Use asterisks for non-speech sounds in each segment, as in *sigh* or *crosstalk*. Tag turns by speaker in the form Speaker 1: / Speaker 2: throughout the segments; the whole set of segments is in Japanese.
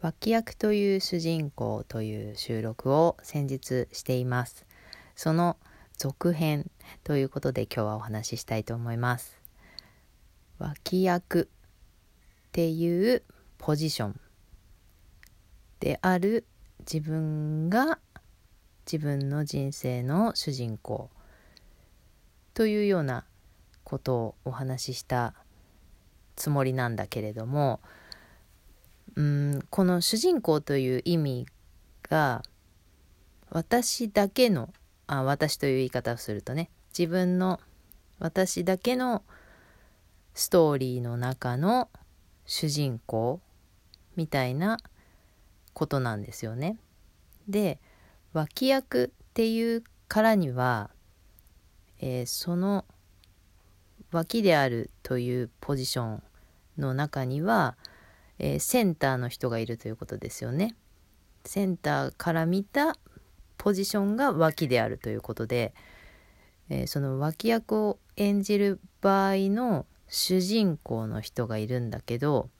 Speaker 1: 脇役という主人公という収録を先日しています。その続編ということで今日はお話ししたいと思います。脇役っていうポジションである自分が自分の人生の主人公というようなことをお話ししたつもりなんだけれどもうんこの主人公という意味が私だけのあ私という言い方をするとね自分の私だけのストーリーの中の主人公みたいなことなんですよね。で脇役っていうからには、えー、その脇であるというポジションの中には、えー、センターの人がいるということですよね。センターから見たポジションが脇であるということで、えー、その脇役を演じる場合の主人公の人がいるんだけど、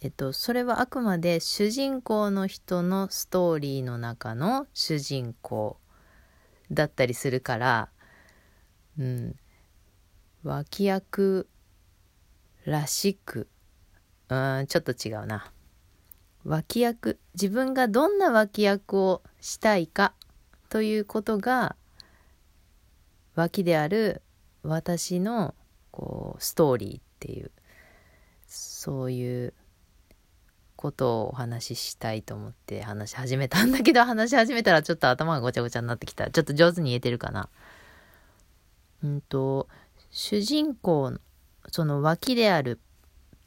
Speaker 1: えっと、それはあくまで主人公の人のストーリーの中の主人公だったりするから、うん、脇役らしくうーんちょっと違うな。脇役。自分がどんな脇役をしたいかということが脇である私のこうストーリーっていうそういうことをお話ししたいと思って話し始めたんだけど話し始めたらちょっと頭がごちゃごちゃになってきた。ちょっと上手に言えてるかな。うんと主人公その脇である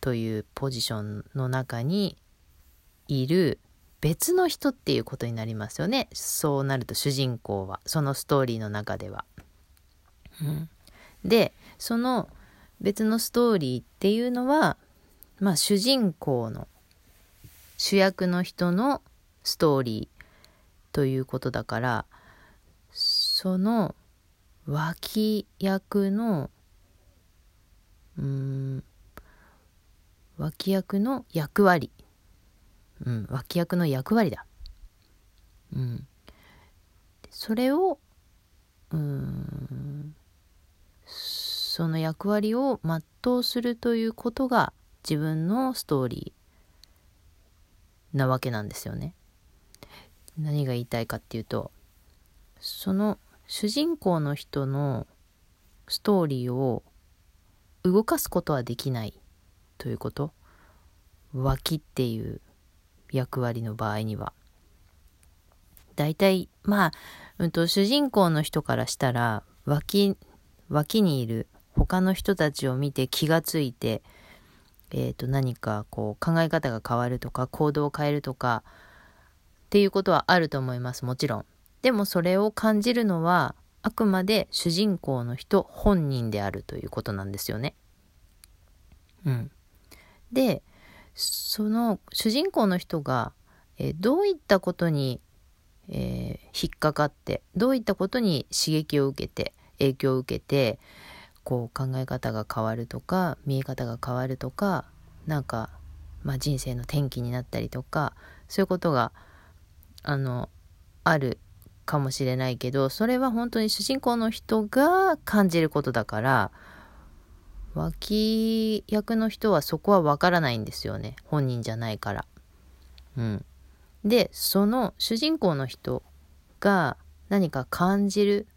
Speaker 1: というポジションの中にいる別の人っていうことになりますよねそうなると主人公はそのストーリーの中では。うん、でその別のストーリーっていうのはまあ主人公の主役の人のストーリーということだからその脇役のうん脇役の役割。うん脇役の役割だ。うん。それをうんその役割を全うするということが自分のストーリーなわけなんですよね。何が言いたいかっていうとその主人公の人のストーリーを動かすことはできない。ということ？脇っていう役割の場合には大体まあ、うんと、主人公の人からしたら脇脇にいる他の人たちを見て気がついて、えー、と何かこう考え方が変わるとか行動を変えるとかっていうことはあると思いますもちろん。でもそれを感じるのはあくまで主人公の人本人であるということなんですよね。うん。で、その主人公の人が、えー、どういったことに、えー、引っかかってどういったことに刺激を受けて影響を受けてこう考え方が変わるとか見え方が変わるとかなんか、まあ、人生の転機になったりとかそういうことがあのあるかもしれないけどそれは本当に主人公の人が感じることだから脇役の人はそこはわからないんですよね本人じゃないから。うん、でその主人公の人が何か感じる、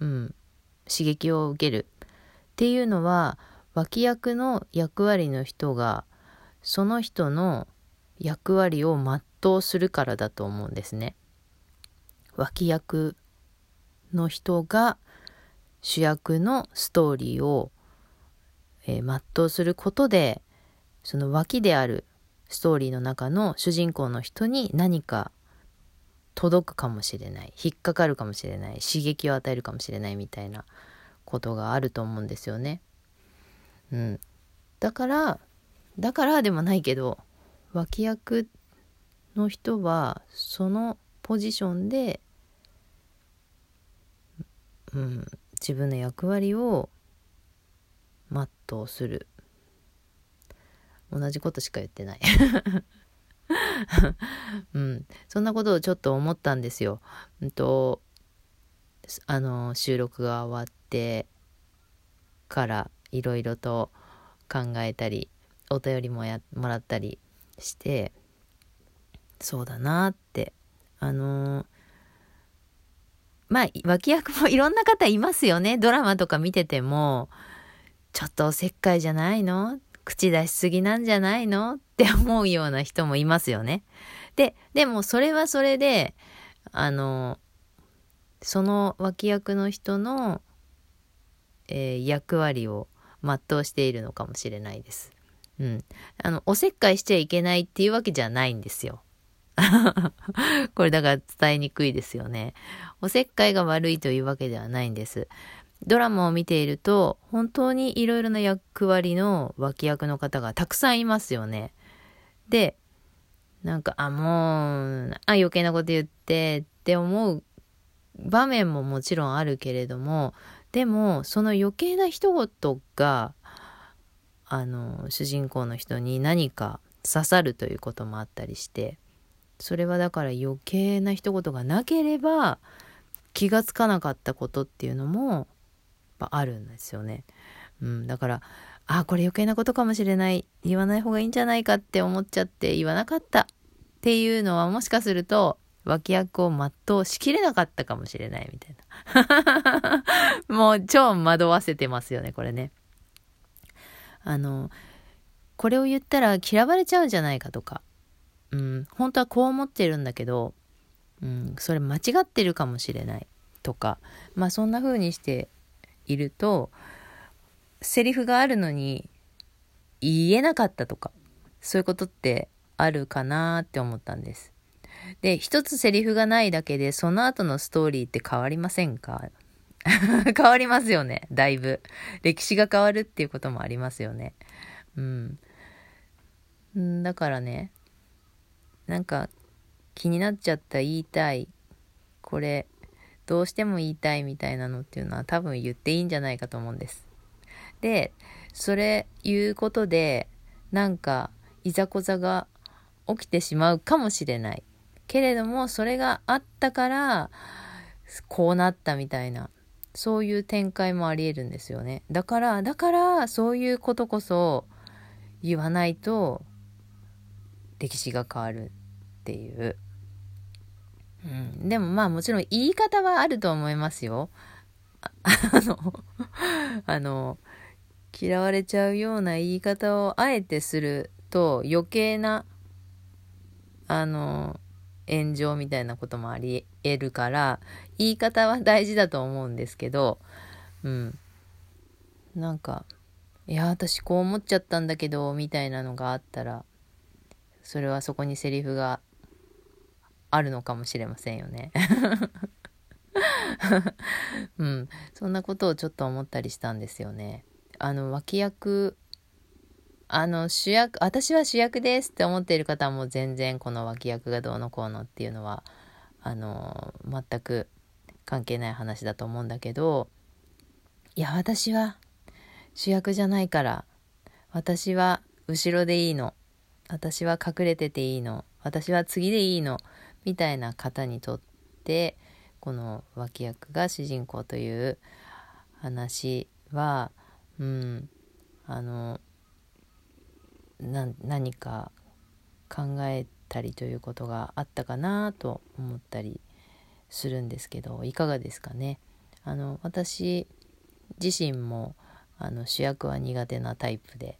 Speaker 1: うん、刺激を受けるっていうのは脇役の役割の人がその人の役割を全うするからだと思うんですね。脇役の人が主役のストーリーを、えー、全うすることでその脇であるストーリーの中の主人公の人に何か届くかもしれない。引っかかるかもしれない。刺激を与えるかもしれない。みたいなことがあると思うんですよね。うん、だからだからでもないけど脇役の人はそのポジションで、うん、自分の役割を全うする。同じことしか言ってない。*laughs* うん、そんなことをちょっと思ったんですよ。うんとあの収録が終わってからいろいろと考えたりお便りもやもらったりしてそうだなって。あのまあ脇役もいろんな方いますよね。ドラマとか見てても。ちょっとおせっかいじゃないの？口出しすぎなんじゃないの？って思うような人もいますよね。で、でもそれはそれで、あの、その脇役の人の、えー、役割を全うしているのかもしれないです。うん。あの、おせっかいしちゃいけないっていうわけじゃないんですよ。*laughs* これだから伝えにくいですよね。おせっかいが悪いというわけではないんです。ドラマを見ていると本当にいろいろな役割の脇役の方がたくさんいますよね。で、なんか、あ、もう、あ、余計なこと言ってって思う場面ももちろんあるけれども、でも、その余計な一言が、あの、主人公の人に何か刺さるということもあったりして、それはだから余計な一言がなければ気がつかなかったことっていうのもぱあるんですよね。うん、だからあこれ余計なことかもしれない言わない方がいいんじゃないかって思っちゃって言わなかったっていうのはもしかすると脇役を全うしきれなかったかもしれないみたいな。*laughs* もう超惑わせてますよねこれね。あのこれを言ったら嫌われちゃうんじゃないかとか、うん、本当はこう思ってるんだけど、うん、それ間違ってるかもしれないとかまあそんな風にしているとセリフがあるのに言えなかったとかそういうことってあるかなって思ったんです。で一つセリフがないだけでその後のストーリーって変わりませんか？*laughs* 変わりますよねだいぶ。歴史が変わるっていうこともありますよね。うん。だからねなんか気になっちゃった言いたいこれどうしても言いたいみたいなのっていうのは多分言っていいんじゃないかと思うんです。で、それ言うことで、なんか、いざこざが起きてしまうかもしれない。けれども、それがあったから、こうなったみたいな、そういう展開もあり得るんですよね。だから、だから、そういうことこそ言わないと、歴史が変わるっていう。うん、でもまあもちろん言い方はあると思いますよ。あの、あの、嫌われちゃうような言い方をあえてすると余計な、あの、炎上みたいなこともあり得るから、言い方は大事だと思うんですけど、うん。なんか、いや、私こう思っちゃったんだけど、みたいなのがあったら、それはそこにセリフがあるのかもしれませんよね。*laughs* うん、そんなことをちょっと思ったりしたんですよね。あの脇役あの主役私は主役ですって思っている方も全然この脇役がどうのこうのっていうのはあの全く関係ない話だと思うんだけどいや私は主役じゃないから私は後ろでいいの私は隠れてていいの私は次でいいのみたいな方にとってこの脇役が主人公という話はうんあの何か考えたりということがあったかなと思ったりするんですけどいかがですかね？あの私自身もあの主役は苦手なタイプで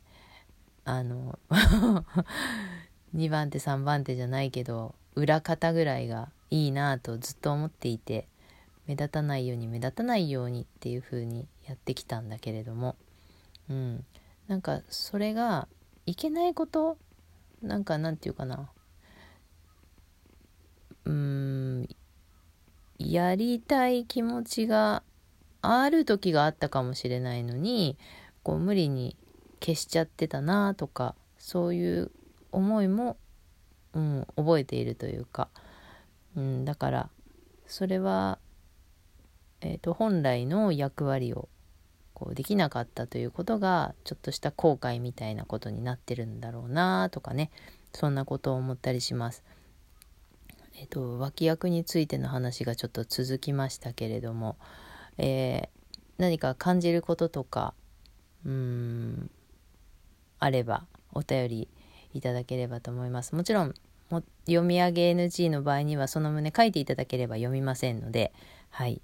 Speaker 1: あの *laughs* 2番手3番手じゃないけど裏方ぐらいがいいなとずっと思っていて目立たないように目立たないようにっていう風にやってきたんだけれども。うん。なんかそれがいけないことなんかなんて言うかな。うん。やりたい気持ちがある時があったかもしれないのにこう無理に消しちゃってたなとかそういう思いもうん、覚えているというか、うん、だからそれは、えーと、本来の役割をこうできなかったということがちょっとした後悔みたいなことになってるんだろうなとかね。そんなことを思ったりします。えっと、脇役についての話がちょっと続きましたけれども、えー、何か感じることとかうんあればお便りいただければと思います。もちろんも読み上げ NG の場合にはその旨書いていただければ読みませんので、はい、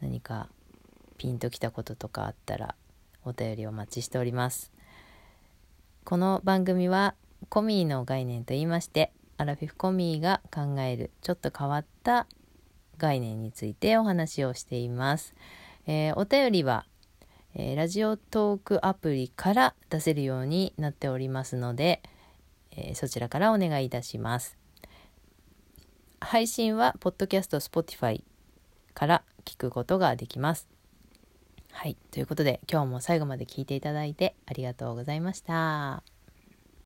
Speaker 1: 何かピンときたこととかあったらお便りお待ちしております。この番組はコミーの概念と言いましてアラフィフコミーが考えるちょっと変わった概念についてお話をしています。えー、お便りは、えー、ラジオトークアプリから出せるようになっておりますので、えー、そちらからお願いいたします。配信はポッドキャスト Spotify から聞くことができます。はい。ということで、今日も最後まで聞いていただいてありがとうございました。